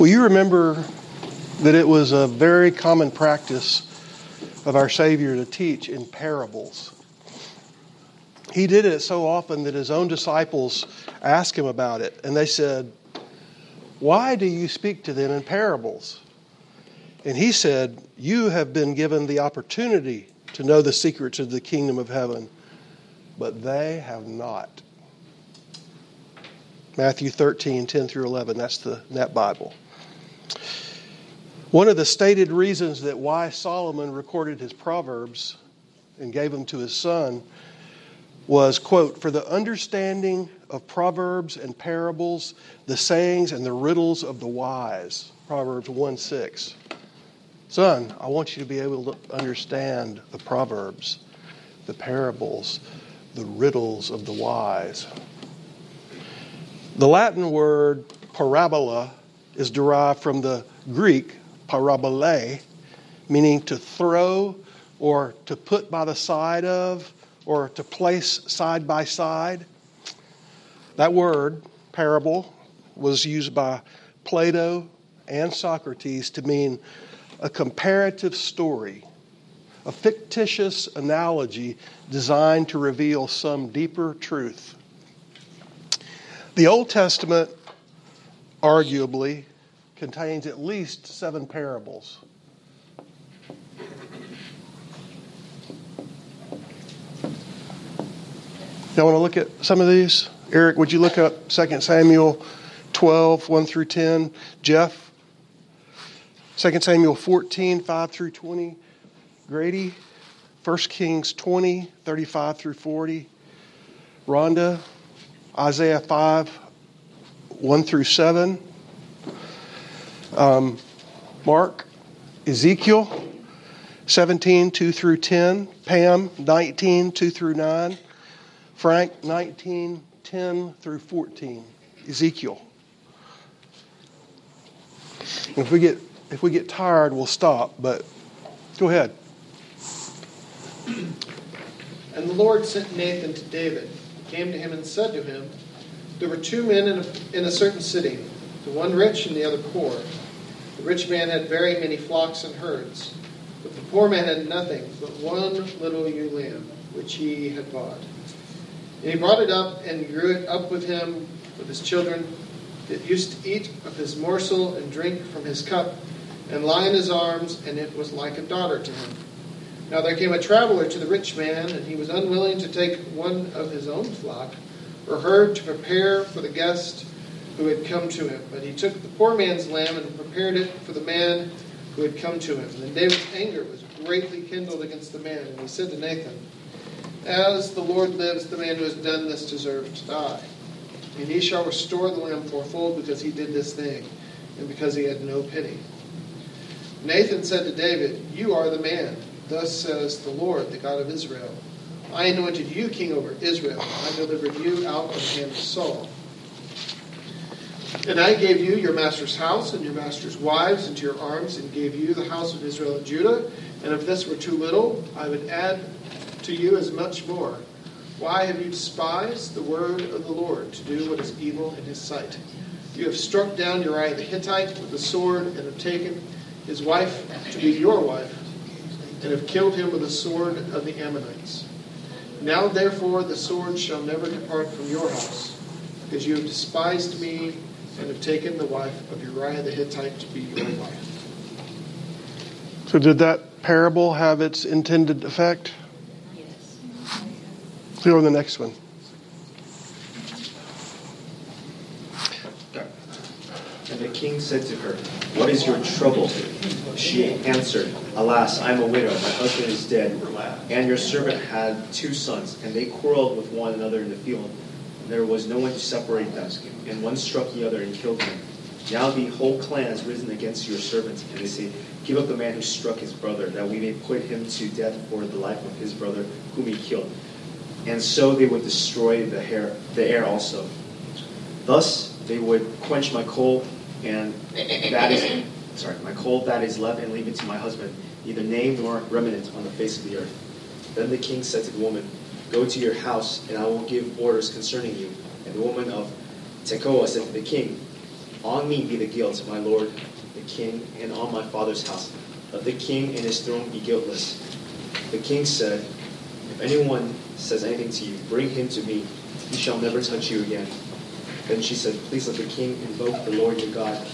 Well, you remember that it was a very common practice of our Savior to teach in parables. He did it so often that his own disciples asked him about it, and they said, Why do you speak to them in parables? And he said, You have been given the opportunity to know the secrets of the kingdom of heaven, but they have not. Matthew 13, 10 through 11. That's the Net Bible. One of the stated reasons that why Solomon recorded his Proverbs and gave them to his son was, quote, for the understanding of proverbs and parables, the sayings and the riddles of the wise. Proverbs 1 6. Son, I want you to be able to understand the proverbs, the parables, the riddles of the wise. The Latin word parabola is derived from the Greek parabole, meaning to throw or to put by the side of or to place side by side. That word, parable, was used by Plato and Socrates to mean a comparative story, a fictitious analogy designed to reveal some deeper truth. The Old Testament, arguably, contains at least seven parables. Y'all want to look at some of these? Eric, would you look up 2 Samuel 12, 1 through 10? Jeff? 2 Samuel 14, 5 through 20. Grady? 1 Kings 20, 35 through 40. Rhonda? Isaiah 5, 1 through 7. Um, Mark? Ezekiel 17, 2 through 10. Pam? 19, 2 through 9. Frank 19, 10 through 14. Ezekiel. If we get if we get tired, we'll stop, but go ahead. And the Lord sent Nathan to David. He came to him and said to him, There were two men in a, in a certain city, the one rich and the other poor. The rich man had very many flocks and herds, but the poor man had nothing but one little ewe lamb, which he had bought. And he brought it up and grew it up with him, with his children. It used to eat of his morsel and drink from his cup, and lie in his arms, and it was like a daughter to him. Now there came a traveler to the rich man, and he was unwilling to take one of his own flock or herd to prepare for the guest who had come to him. But he took the poor man's lamb and prepared it for the man who had come to him. And then David's anger was greatly kindled against the man, and he said to Nathan, as the Lord lives, the man who has done this deserves to die. And he shall restore the lamb fourfold because he did this thing, and because he had no pity. Nathan said to David, You are the man. Thus says the Lord, the God of Israel. I anointed you king over Israel. I delivered you out of the hand of Saul. And I gave you your master's house and your master's wives into your arms, and gave you the house of Israel and Judah. And if this were too little, I would add to you as much more. Why have you despised the word of the Lord to do what is evil in his sight? You have struck down Uriah the Hittite with the sword and have taken his wife to be your wife and have killed him with the sword of the Ammonites. Now, therefore, the sword shall never depart from your house, because you have despised me and have taken the wife of Uriah the Hittite to be your wife. So, did that parable have its intended effect? Yes. Go on the next one. And the king said to her, What is your trouble? She answered, Alas, I am a widow, my husband is dead, and your servant had two sons, and they quarreled with one another in the field. There was no one to separate them, and one struck the other and killed him. Now the whole clan has risen against your servants, and they say, Give up the man who struck his brother, that we may put him to death for the life of his brother whom he killed and so they would destroy the, hair, the heir also. Thus they would quench my coal, and that is sorry, my coal that is left, and leave it to my husband, neither name nor remnant on the face of the earth. Then the king said to the woman, Go to your house, and I will give orders concerning you. And the woman of Tekoa said to the king, On me be the guilt, my lord the king, and on my father's house. Let the king and his throne be guiltless. The king said, If anyone says anything to you, bring him to me. He shall never touch you again. Then she said, Please let the king invoke the Lord your God,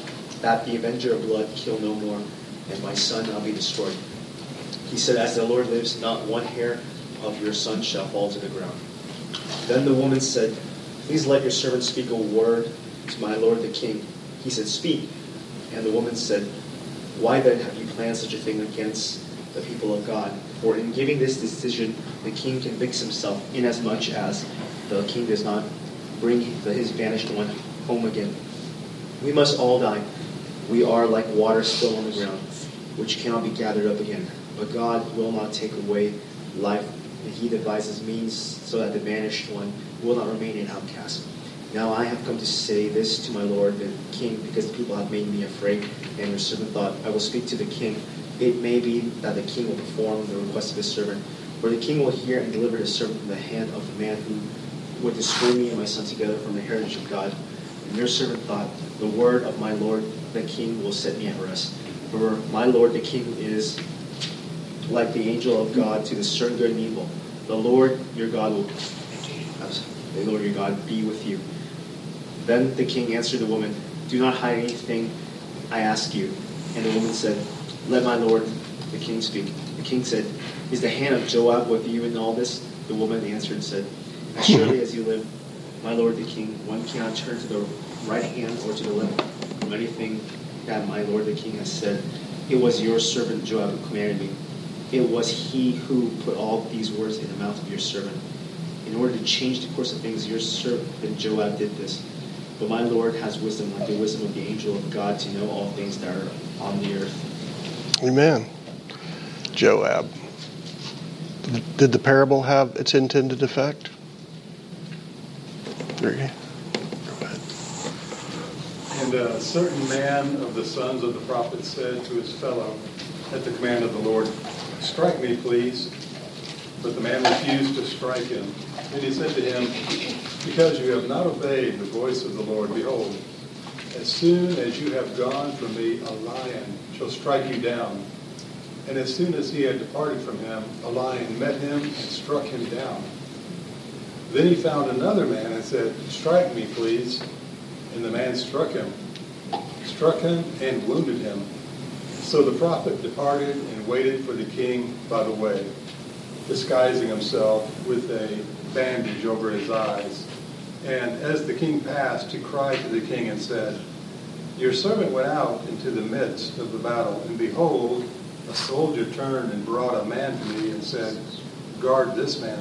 that the avenger of blood kill no more, and my son not be destroyed. He said, As the Lord lives, not one hair of your son shall fall to the ground. Then the woman said, Please let your servant speak a word to my lord the king. He said, Speak. And the woman said, Why then have you planned such a thing against the people of God? For in giving this decision, the king convicts himself, inasmuch as the king does not bring his banished one home again. We must all die. We are like water still on the ground, which cannot be gathered up again. But God will not take away life. He devises means so that the banished one will not remain an outcast. Now I have come to say this to my lord the king, because the people have made me afraid. And your servant thought, I will speak to the king. It may be that the king will perform the request of his servant. For the king will hear and deliver his servant from the hand of the man who would destroy me and my son together from the heritage of God. And your servant thought, the word of my lord the king will set me at rest. For my lord the king is like the angel of God to discern good and evil. The Lord your God will the Lord your God be with you. Then the king answered the woman, Do not hide anything I ask you. And the woman said, Let my lord the king speak. The king said, Is the hand of Joab with you in all this? The woman answered and said, As surely as you live, my lord the king, one cannot turn to the right hand or to the left from anything that my lord the king has said. It was your servant Joab who commanded me. It was he who put all these words in the mouth of your servant. In order to change the course of things, your servant Joab did this. But my Lord has wisdom like the wisdom of the angel of God to know all things that are on the earth. Amen. Joab. Did the parable have its intended effect? And a certain man of the sons of the prophets said to his fellow at the command of the Lord, Strike me, please. But the man refused to strike him. And he said to him, Because you have not obeyed the voice of the Lord, behold, as soon as you have gone from me, a lion shall strike you down. And as soon as he had departed from him, a lion met him and struck him down. Then he found another man and said, Strike me, please. And the man struck him, struck him, and wounded him. So the prophet departed and waited for the king by the way, disguising himself with a bandage over his eyes. And as the king passed, he cried to the king and said, Your servant went out into the midst of the battle, and behold, a soldier turned and brought a man to me and said, Guard this man.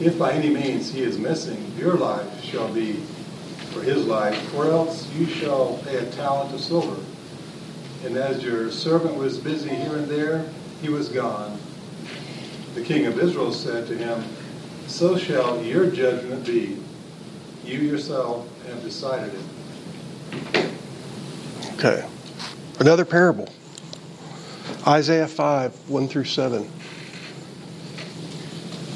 If by any means he is missing, your life shall be for his life, or else you shall pay a talent of silver. And as your servant was busy here and there, he was gone. The king of Israel said to him, so shall your judgment be. You yourself have decided it. Okay. Another parable. Isaiah 5, 1 through 7.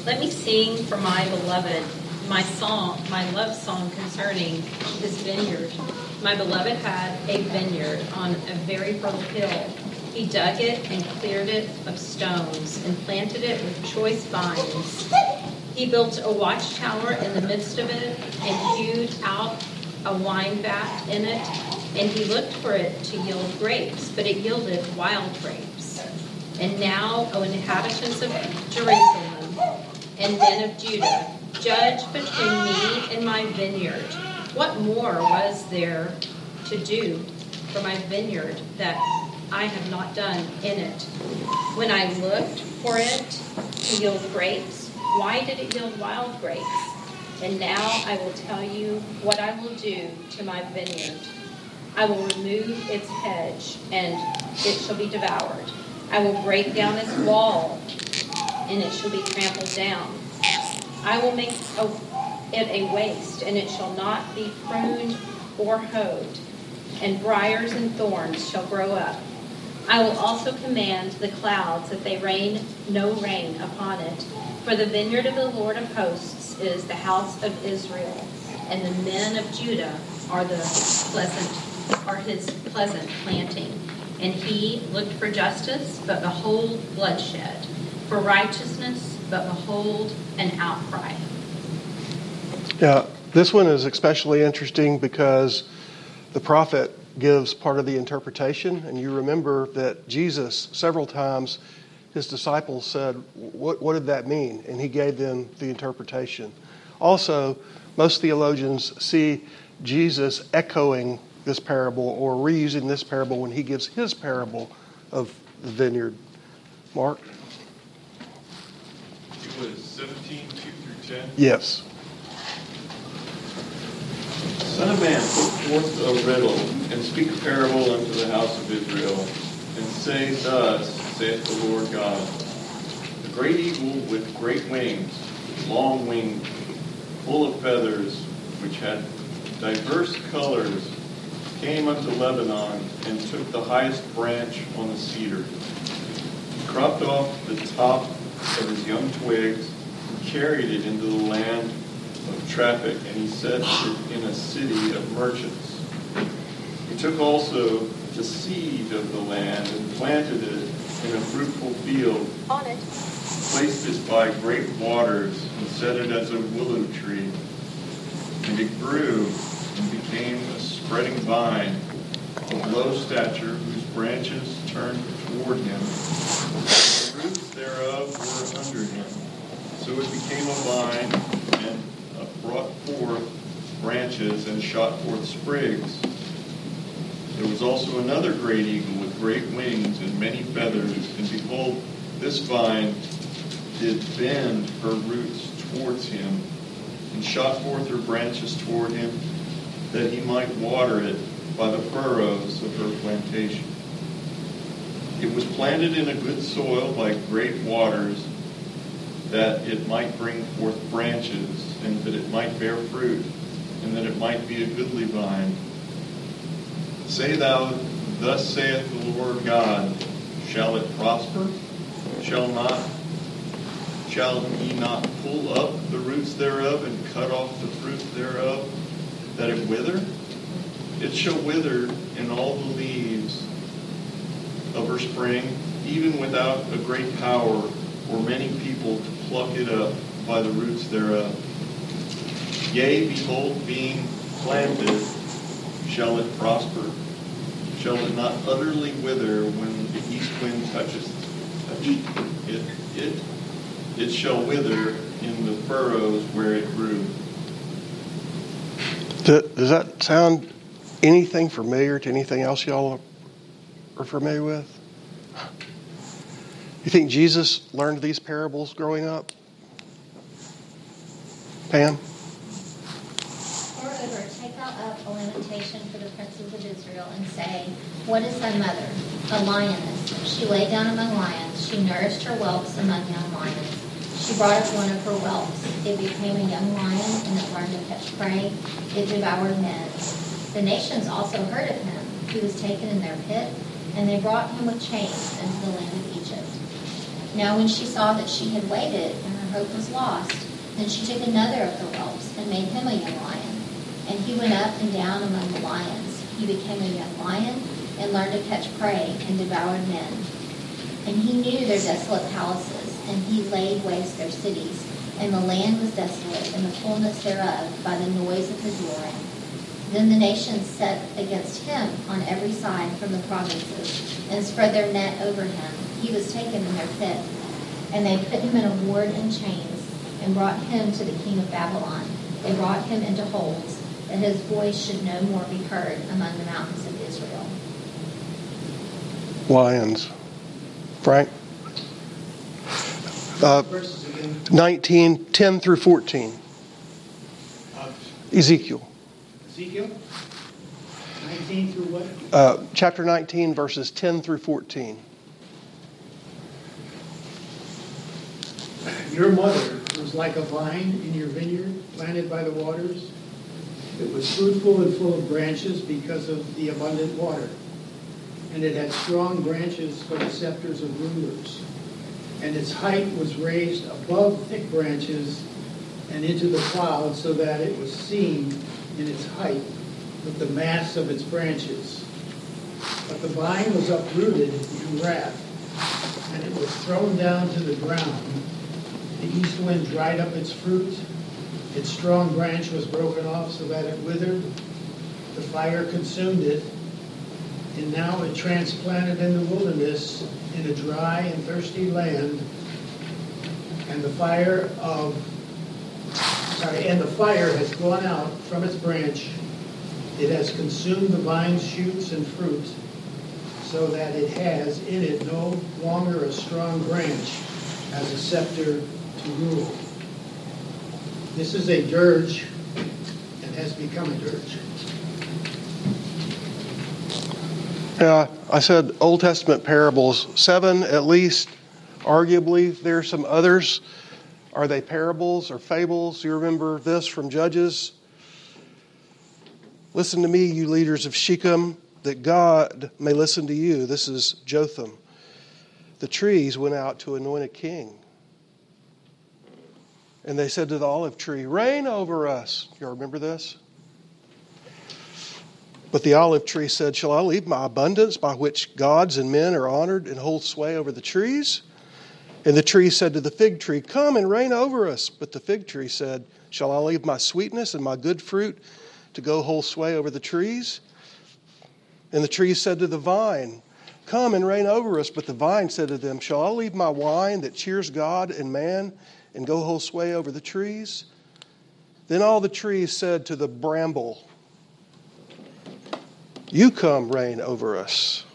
Let me sing for my beloved my song, my love song concerning this vineyard. My beloved had a vineyard on a very fertile hill. He dug it and cleared it of stones and planted it with choice vines. He built a watchtower in the midst of it and hewed out a wine vat in it, and he looked for it to yield grapes, but it yielded wild grapes. And now, O inhabitants of Jerusalem and men of Judah, judge between me and my vineyard. What more was there to do for my vineyard that I have not done in it? When I looked for it to yield grapes, why did it yield wild grapes? And now I will tell you what I will do to my vineyard. I will remove its hedge, and it shall be devoured. I will break down its wall, and it shall be trampled down. I will make it a waste, and it shall not be pruned or hoed, and briars and thorns shall grow up. I will also command the clouds that they rain no rain upon it for the vineyard of the Lord of hosts is the house of Israel, and the men of Judah are the pleasant are his pleasant planting. And he looked for justice, but behold, bloodshed. For righteousness, but behold, an outcry. Yeah, this one is especially interesting because the prophet gives part of the interpretation. And you remember that Jesus, several times, his disciples said, What, what did that mean? And he gave them the interpretation. Also, most theologians see Jesus echoing this parable or reusing this parable when he gives his parable of the vineyard. Mark? It was 17, 2 through 10. Yes. Son of man, put forth a riddle, and speak a parable unto the house of Israel, and say thus, saith the Lord God. The great eagle with great wings, long wings, full of feathers, which had diverse colors, came unto Lebanon, and took the highest branch on the cedar. He cropped off the top of his young twigs, and carried it into the land of traffic, and he set it in a city of merchants. He took also the seed of the land and planted it in a fruitful field, On it. placed it by great waters, and set it as a willow tree. And it grew and became a spreading vine of low stature, whose branches turned toward him. The roots thereof were under him. So it became a vine and brought forth branches and shot forth sprigs. There was also another great eagle with great wings and many feathers, and behold, this vine did bend her roots towards him, and shot forth her branches toward him, that he might water it by the furrows of her plantation. It was planted in a good soil by great waters, that it might bring forth branches, and that it might bear fruit, and that it might be a goodly vine. Say thou, Thus saith the Lord God, Shall it prosper? Shall not? Shall he not pull up the roots thereof and cut off the fruit thereof, that it wither? It shall wither in all the leaves of her spring, even without a great power or many people to pluck it up by the roots thereof. Uh, yea, behold, being planted, shall it prosper? Shall it not utterly wither when the east wind touches touch it? It it shall wither in the furrows where it grew. Does that sound anything familiar to anything else y'all are familiar with? You think Jesus learned these parables growing up? Pam? Moreover, take thou up a lamentation for the princes of Israel, and say, What is thy mother? A lioness. She lay down among lions. She nourished her whelps among young lions. She brought up one of her whelps. It became a young lion, and it learned to catch prey. It devoured men. The nations also heard of him. He was taken in their pit, and they brought him with chains into the land of Egypt. Now when she saw that she had waited, and her hope was lost, then she took another of the whelps, and made him a young lion. And he went up and down among the lions. He became a young lion, and learned to catch prey, and devoured men. And he knew their desolate palaces, and he laid waste their cities. And the land was desolate, and the fullness thereof, by the noise of his roaring. Then the nations set against him on every side from the provinces, and spread their net over him. He was taken in their pit. And they put him in a ward in chains, and brought him to the king of Babylon. They brought him into holds, that his voice should no more be heard among the mountains of Israel. Lions. Frank? Uh, Verses again. 19, 10 through 14. Uh, Ezekiel. Ezekiel? 19 through what? Uh, chapter 19, verses 10 through 14. Your mother was like a vine in your vineyard planted by the waters. It was fruitful and full of branches because of the abundant water. And it had strong branches for the scepters of rulers. And its height was raised above thick branches and into the clouds so that it was seen in its height. with the mass of its branches. But the vine was uprooted in wrath, and it was thrown down to the ground. The east wind dried up its fruit. Its strong branch was broken off so that it withered. The fire consumed it, and now it transplanted in the wilderness in a dry and thirsty land. And the fire of sorry, and the fire has gone out from its branch. It has consumed the vine's shoots and fruit, so that it has in it no longer a strong branch as a scepter to rule. This is a dirge and has become a dirge. Yeah, I said Old Testament parables, seven at least. Arguably, there are some others. Are they parables or fables? You remember this from Judges? Listen to me, you leaders of Shechem, that God may listen to you. This is Jotham. The trees went out to anoint a king. And they said to the olive tree, Reign over us. You remember this? But the olive tree said, Shall I leave my abundance by which gods and men are honored and hold sway over the trees? And the tree said to the fig tree, Come and reign over us. But the fig tree said, Shall I leave my sweetness and my good fruit to go hold sway over the trees? And the tree said to the vine, Come and reign over us. But the vine said to them, Shall I leave my wine that cheers God and man and go hold sway over the trees? Then all the trees said to the bramble, You come reign over us.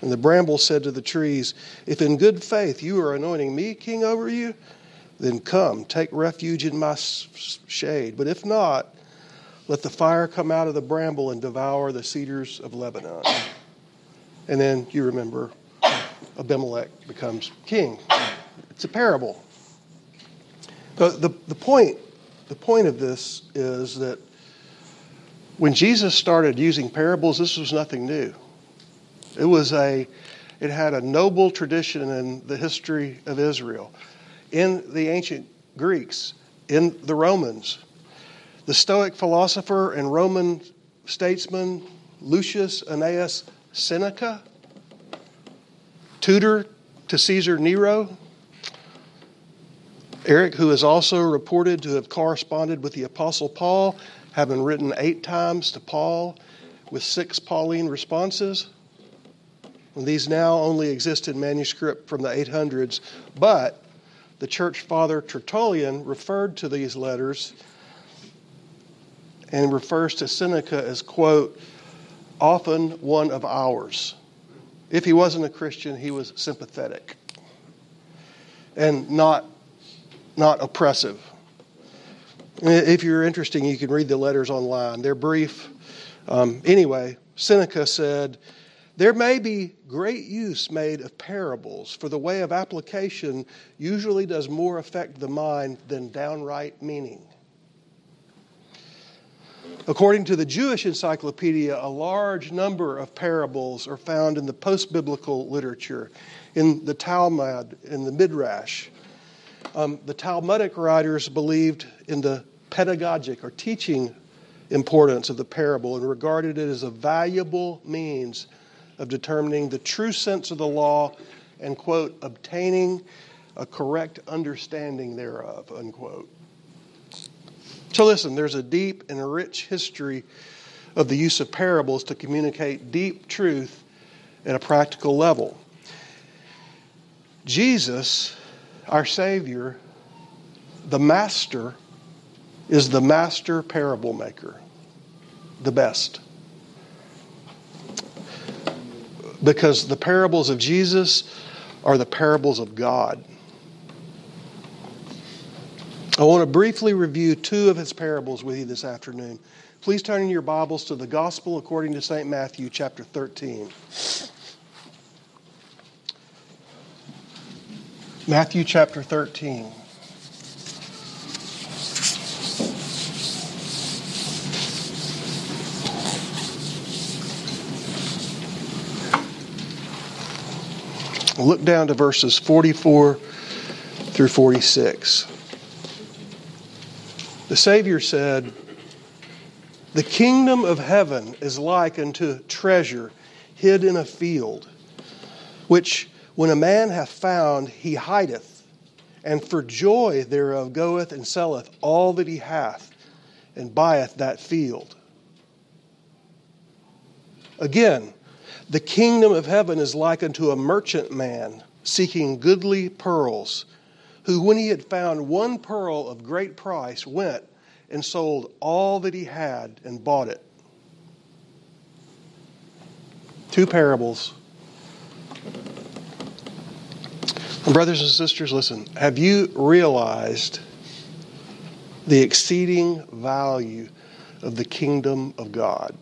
And the bramble said to the trees, If in good faith you are anointing me king over you, then come, take refuge in my shade. But if not, let the fire come out of the bramble and devour the cedars of Lebanon. And then you remember Abimelech becomes king. It's a parable. The, the, the, point, the point of this is that when Jesus started using parables, this was nothing new. It was a, it had a noble tradition in the history of Israel. In the ancient Greeks, in the Romans, the Stoic philosopher and Roman statesman Lucius Annaeus Seneca, tutor to Caesar Nero, Eric, who is also reported to have corresponded with the Apostle Paul, having written eight times to Paul with six Pauline responses. And these now only exist in manuscript from the 800s, but the church father Tertullian referred to these letters and refers to Seneca as, quote, often one of ours. If he wasn't a Christian, he was sympathetic and not, not oppressive. If you're interested, you can read the letters online. They're brief. Um, anyway, Seneca said, There may be great use made of parables, for the way of application usually does more affect the mind than downright meaning. According to the Jewish Encyclopedia, a large number of parables are found in the post biblical literature, in the Talmud, in the Midrash. Um, the Talmudic writers believed in the pedagogic or teaching importance of the parable and regarded it as a valuable means of determining the true sense of the law and, quote, obtaining a correct understanding thereof, unquote. So, listen, there's a deep and a rich history of the use of parables to communicate deep truth at a practical level. Jesus, our Savior, the Master, is the master parable maker, the best. Because the parables of Jesus are the parables of God. I want to briefly review two of his parables with you this afternoon. Please turn in your Bibles to the Gospel according to St. Matthew, chapter 13. Matthew chapter 13. Look down to verses 44 through 46. The Savior said, The kingdom of heaven is like unto treasure hid in a field, which when a man hath found, he hideth, and for joy thereof goeth and selleth all that he hath, and buyeth that field. Again, the kingdom of heaven is like unto a merchant man seeking goodly pearls, who, when he had found one pearl of great price, went and sold all that he had and bought it. Two parables. And brothers and sisters, listen. Have you realized the exceeding value of the kingdom of God?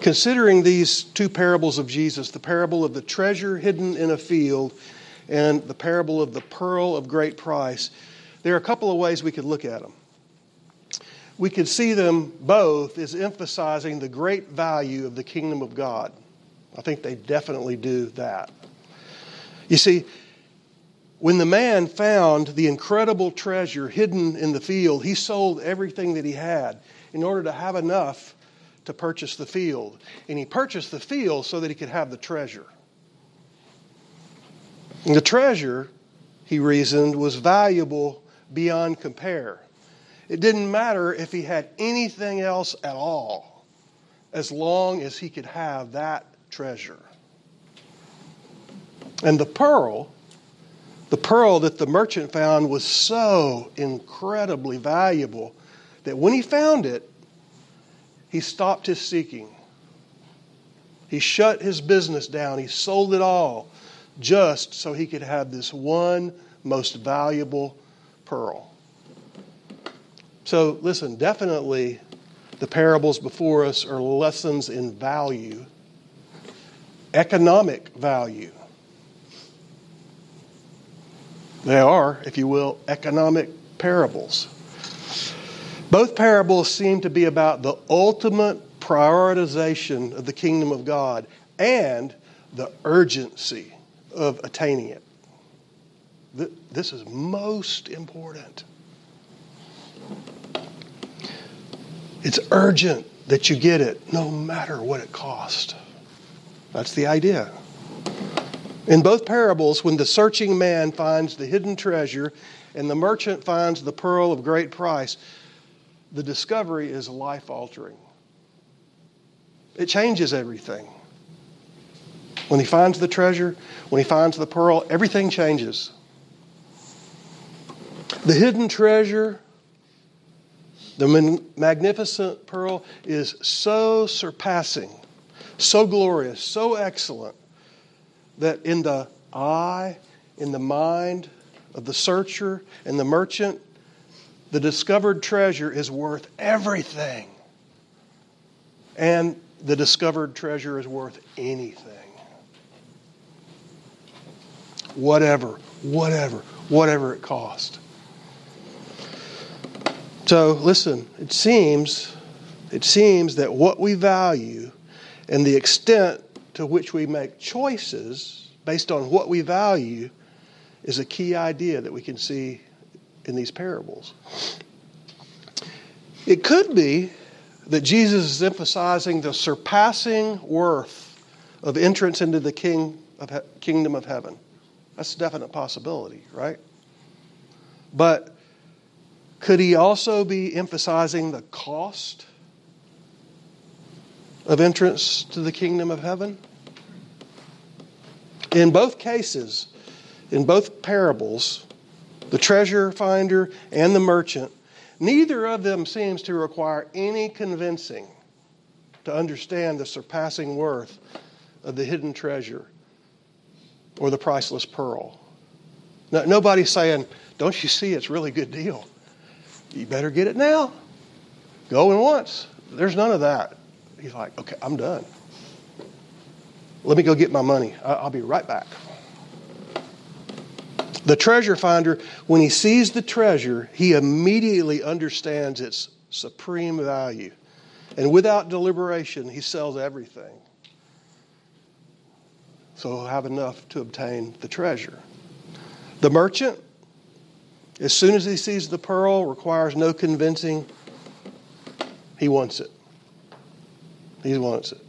Considering these two parables of Jesus, the parable of the treasure hidden in a field and the parable of the pearl of great price, there are a couple of ways we could look at them. We could see them both as emphasizing the great value of the kingdom of God. I think they definitely do that. You see, when the man found the incredible treasure hidden in the field, he sold everything that he had in order to have enough to purchase the field. And he purchased the field so that he could have the treasure. And the treasure, he reasoned, was valuable beyond compare. It didn't matter if he had anything else at all, as long as he could have that treasure. And the pearl, the pearl that the merchant found was so incredibly valuable that when he found it, he stopped his seeking. He shut his business down. He sold it all just so he could have this one most valuable pearl. So, listen, definitely the parables before us are lessons in value, economic value. They are, if you will, economic parables. Both parables seem to be about the ultimate prioritization of the kingdom of God and the urgency of attaining it. This is most important. It's urgent that you get it, no matter what it costs. That's the idea. In both parables, when the searching man finds the hidden treasure and the merchant finds the pearl of great price, the discovery is life altering. It changes everything. When he finds the treasure, when he finds the pearl, everything changes. The hidden treasure, the magnificent pearl, is so surpassing, so glorious, so excellent that in the eye, in the mind of the searcher and the merchant, the discovered treasure is worth everything. And the discovered treasure is worth anything. Whatever, whatever, whatever it cost. So listen, it seems it seems that what we value and the extent to which we make choices based on what we value is a key idea that we can see in these parables. It could be that Jesus is emphasizing the surpassing worth of entrance into the king of he- kingdom of heaven. That's a definite possibility, right? But could he also be emphasizing the cost of entrance to the kingdom of heaven? In both cases, in both parables, the treasure finder and the merchant, neither of them seems to require any convincing to understand the surpassing worth of the hidden treasure or the priceless pearl. No, nobody's saying, Don't you see it's a really good deal? You better get it now. Going once. There's none of that. He's like, okay, I'm done. Let me go get my money. I'll be right back. The treasure finder, when he sees the treasure, he immediately understands its supreme value. And without deliberation, he sells everything. So he'll have enough to obtain the treasure. The merchant, as soon as he sees the pearl, requires no convincing. He wants it. He wants it.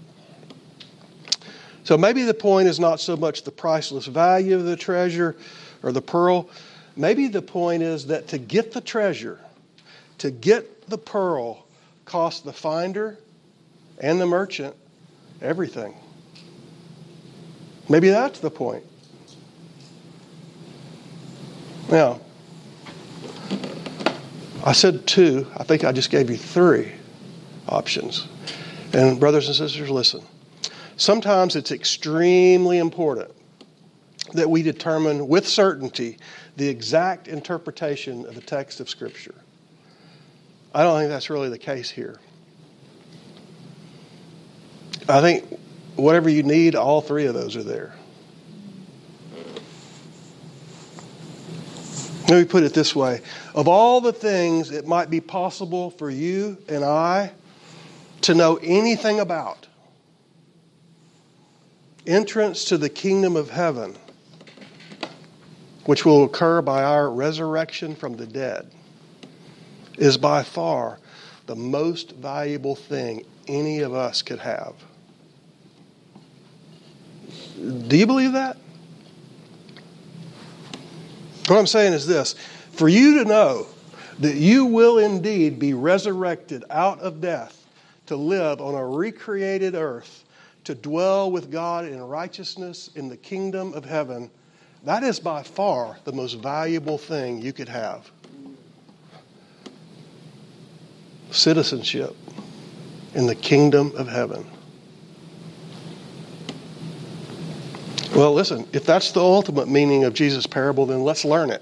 So maybe the point is not so much the priceless value of the treasure or the pearl. Maybe the point is that to get the treasure, to get the pearl, cost the finder and the merchant everything. Maybe that's the point. Now, I said two. I think I just gave you three options. And, brothers and sisters, listen. Sometimes it's extremely important that we determine with certainty the exact interpretation of the text of Scripture. I don't think that's really the case here. I think whatever you need, all three of those are there. Let me put it this way of all the things it might be possible for you and I to know anything about, entrance to the kingdom of heaven, which will occur by our resurrection from the dead, is by far the most valuable thing any of us could have. Do you believe that? What I'm saying is this for you to know that you will indeed be resurrected out of death to live on a recreated earth, to dwell with God in righteousness in the kingdom of heaven, that is by far the most valuable thing you could have. Citizenship in the kingdom of heaven. Well, listen, if that's the ultimate meaning of Jesus' parable, then let's learn it.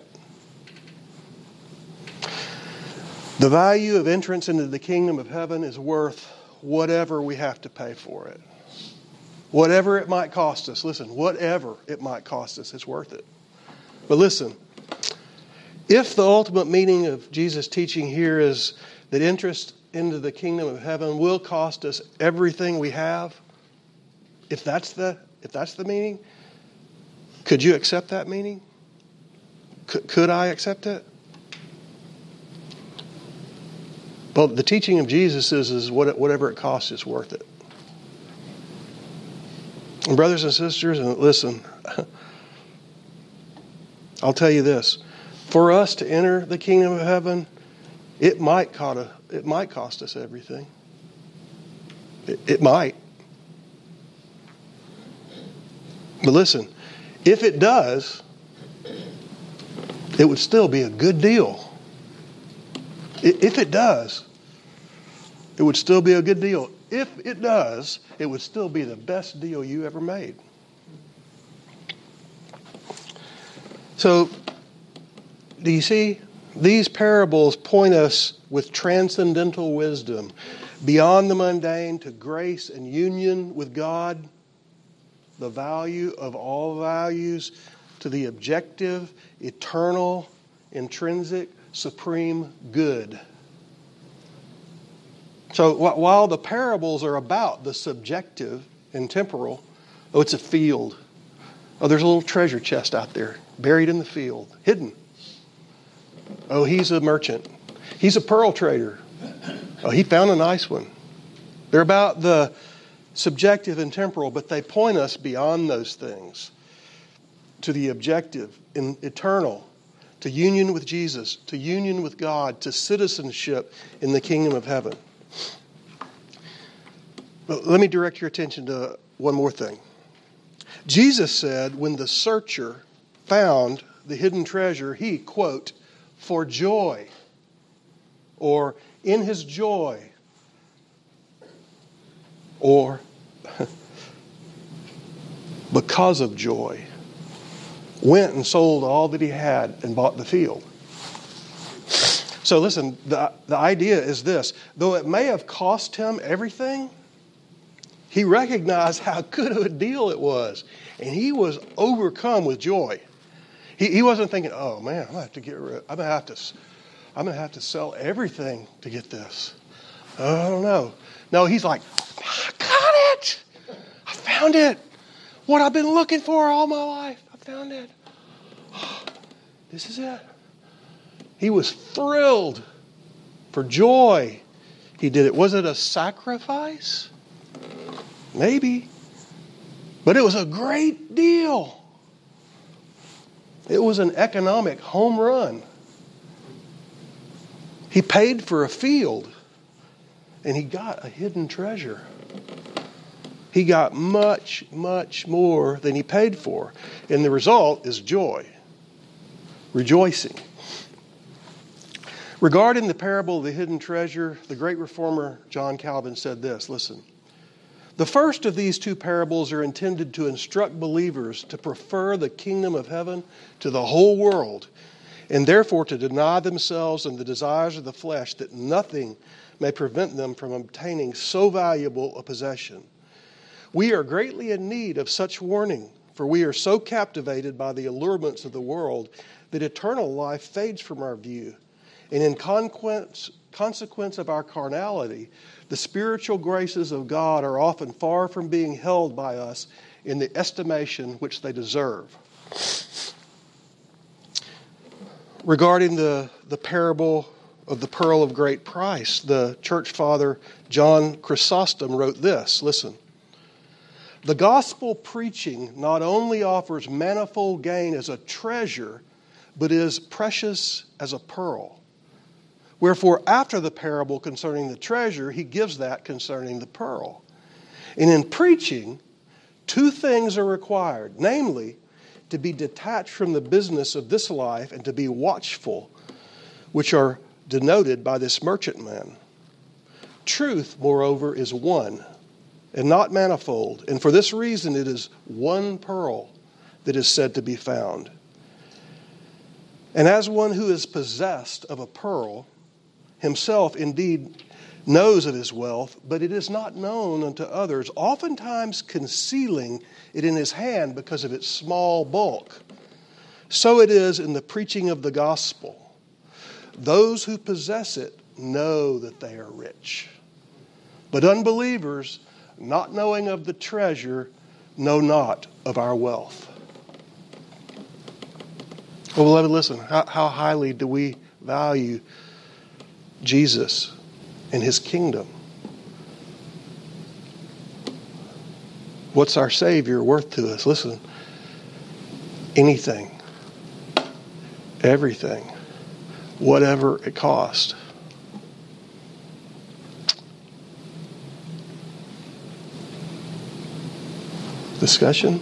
The value of entrance into the kingdom of heaven is worth whatever we have to pay for it. Whatever it might cost us. Listen, whatever it might cost us, it's worth it. But listen, if the ultimate meaning of Jesus' teaching here is that interest into the kingdom of heaven will cost us everything we have, if that's the if that's the meaning, could you accept that meaning? Could, could I accept it? Well, the teaching of Jesus is, is whatever it costs, it's worth it. And brothers and sisters, listen, I'll tell you this: for us to enter the kingdom of heaven, it might cost, it might cost us everything. It, it might. But listen, if it does, it would still be a good deal. If it does, it would still be a good deal. If it does, it would still be the best deal you ever made. So, do you see? These parables point us with transcendental wisdom beyond the mundane to grace and union with God, the value of all values, to the objective, eternal, intrinsic, supreme good. So while the parables are about the subjective and temporal, oh, it's a field. Oh, there's a little treasure chest out there, buried in the field, hidden. Oh, he's a merchant. He's a pearl trader. Oh, he found a nice one. They're about the subjective and temporal, but they point us beyond those things to the objective and eternal to union with Jesus, to union with God, to citizenship in the kingdom of heaven. But let me direct your attention to one more thing. Jesus said when the searcher found the hidden treasure, he, quote, for joy, or in his joy, or because of joy, went and sold all that he had and bought the field. So, listen, the, the idea is this though it may have cost him everything, he recognized how good of a deal it was. And he was overcome with joy. He, he wasn't thinking, oh man, I'm gonna have to get rid I'm gonna have to I'm gonna have to sell everything to get this. I don't know. No, he's like, I got it! I found it! What I've been looking for all my life. I found it. This is it. He was thrilled for joy. He did it. Was it a sacrifice? Maybe. But it was a great deal. It was an economic home run. He paid for a field and he got a hidden treasure. He got much, much more than he paid for. And the result is joy, rejoicing. Regarding the parable of the hidden treasure, the great reformer John Calvin said this listen. The first of these two parables are intended to instruct believers to prefer the kingdom of heaven to the whole world, and therefore to deny themselves and the desires of the flesh that nothing may prevent them from obtaining so valuable a possession. We are greatly in need of such warning, for we are so captivated by the allurements of the world that eternal life fades from our view. And in consequence, consequence of our carnality, the spiritual graces of God are often far from being held by us in the estimation which they deserve. Regarding the, the parable of the pearl of great price, the church father John Chrysostom wrote this listen. The gospel preaching not only offers manifold gain as a treasure, but is precious as a pearl. Wherefore, after the parable concerning the treasure, he gives that concerning the pearl. And in preaching, two things are required namely, to be detached from the business of this life and to be watchful, which are denoted by this merchantman. Truth, moreover, is one and not manifold, and for this reason it is one pearl that is said to be found. And as one who is possessed of a pearl, himself indeed knows of his wealth, but it is not known unto others, oftentimes concealing it in his hand because of its small bulk. So it is in the preaching of the gospel. Those who possess it know that they are rich. But unbelievers, not knowing of the treasure, know not of our wealth. Well, beloved, listen, how, how highly do we value Jesus and his kingdom. What's our Savior worth to us? Listen, anything, everything, whatever it costs. Discussion?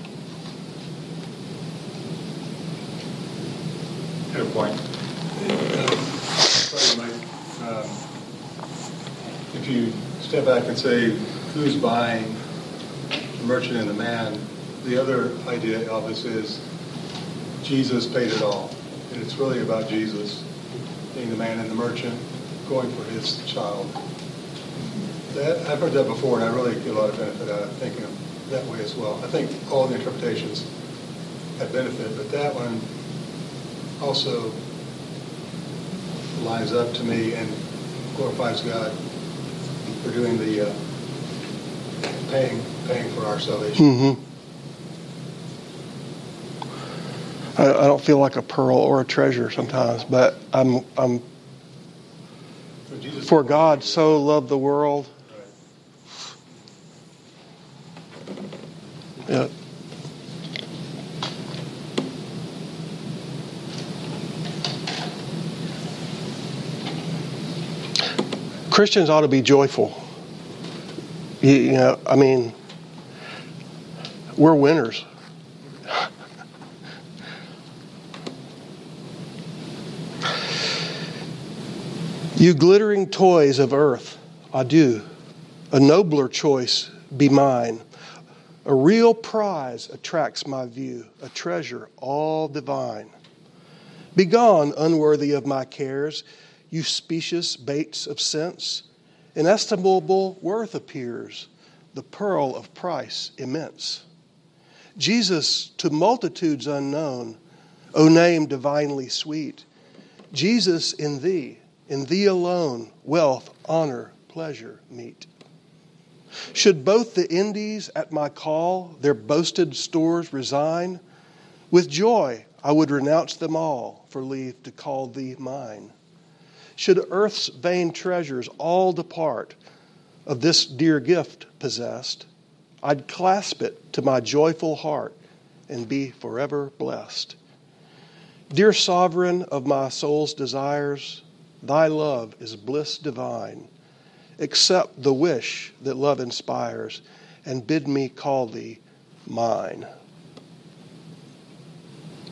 Had a point. Um, if you step back and say, who's buying the merchant and the man, the other idea of this is Jesus paid it all. And it's really about Jesus being the man and the merchant, going for his child. That I've heard that before, and I really get a lot of benefit out of thinking of that way as well. I think all the interpretations have benefit, but that one also lines up to me and glorifies God for doing the uh, paying paying for our salvation. Mm-hmm. I, I don't feel like a pearl or a treasure sometimes, but I'm I'm for God so loved the world. Yeah. Christians ought to be joyful. You, you know, I mean, we're winners. you glittering toys of earth, adieu. A nobler choice be mine. A real prize attracts my view, a treasure all divine. Begone, unworthy of my cares, you specious baits of sense. Inestimable worth appears, the pearl of price immense. Jesus to multitudes unknown, O name divinely sweet. Jesus in thee, in thee alone, wealth, honor, pleasure meet. Should both the Indies at my call their boasted stores resign, with joy I would renounce them all for leave to call thee mine. Should earth's vain treasures all depart, of this dear gift possessed, I'd clasp it to my joyful heart and be forever blessed. Dear sovereign of my soul's desires, thy love is bliss divine. Accept the wish that love inspires and bid me call thee mine.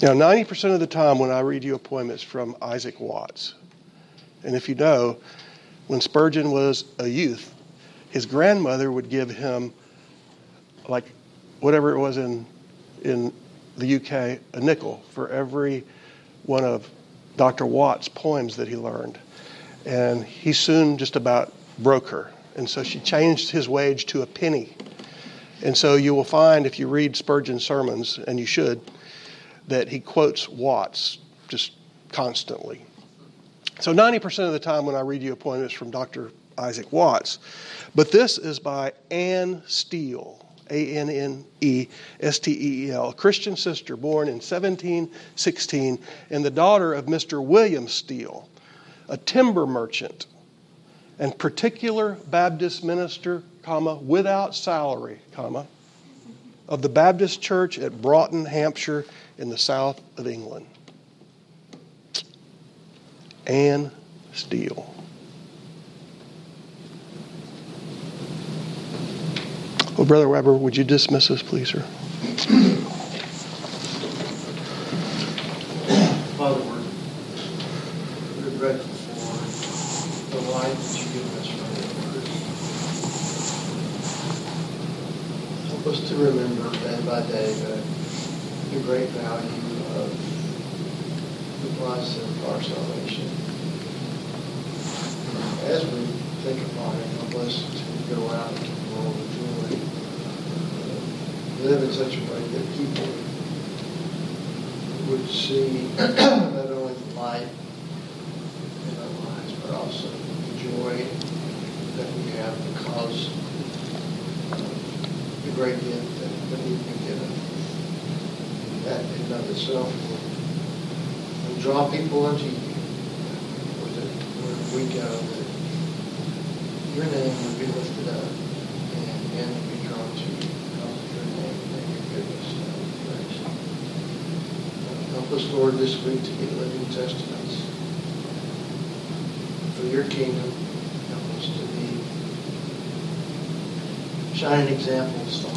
Now, 90% of the time when I read you a poem, it's from Isaac Watts. And if you know, when Spurgeon was a youth, his grandmother would give him, like, whatever it was in, in the UK, a nickel for every one of Dr. Watts' poems that he learned. And he soon just about broke her. And so she changed his wage to a penny. And so you will find, if you read Spurgeon's sermons, and you should, that he quotes Watts just constantly. So 90% of the time when I read you a poem, it's from Dr. Isaac Watts. But this is by Anne Steele, A N N E S T E E L, a Christian sister born in 1716 and the daughter of Mr. William Steele, a timber merchant and particular Baptist minister, comma, without salary, comma, of the Baptist Church at Broughton, Hampshire, in the south of England. Anne Steele. Well, Brother Weber, would you dismiss us, please, sir? Father, we're, grateful for the life that you give us from your word. Help us to remember day by day the, the great value of the price of our salvation. As we think about it, help us to go out into the world with joy, live in such a way that people would see not only the light in our lives, but also the joy that we have because of the great gift that, we've been given. That in and of itself will, will draw people unto you. Where, we go, your name would be lifted up and men would be drawn to you because of your name and your goodness and your. Help us, Lord, this week to be living testaments for your kingdom. Help us to be shining examples,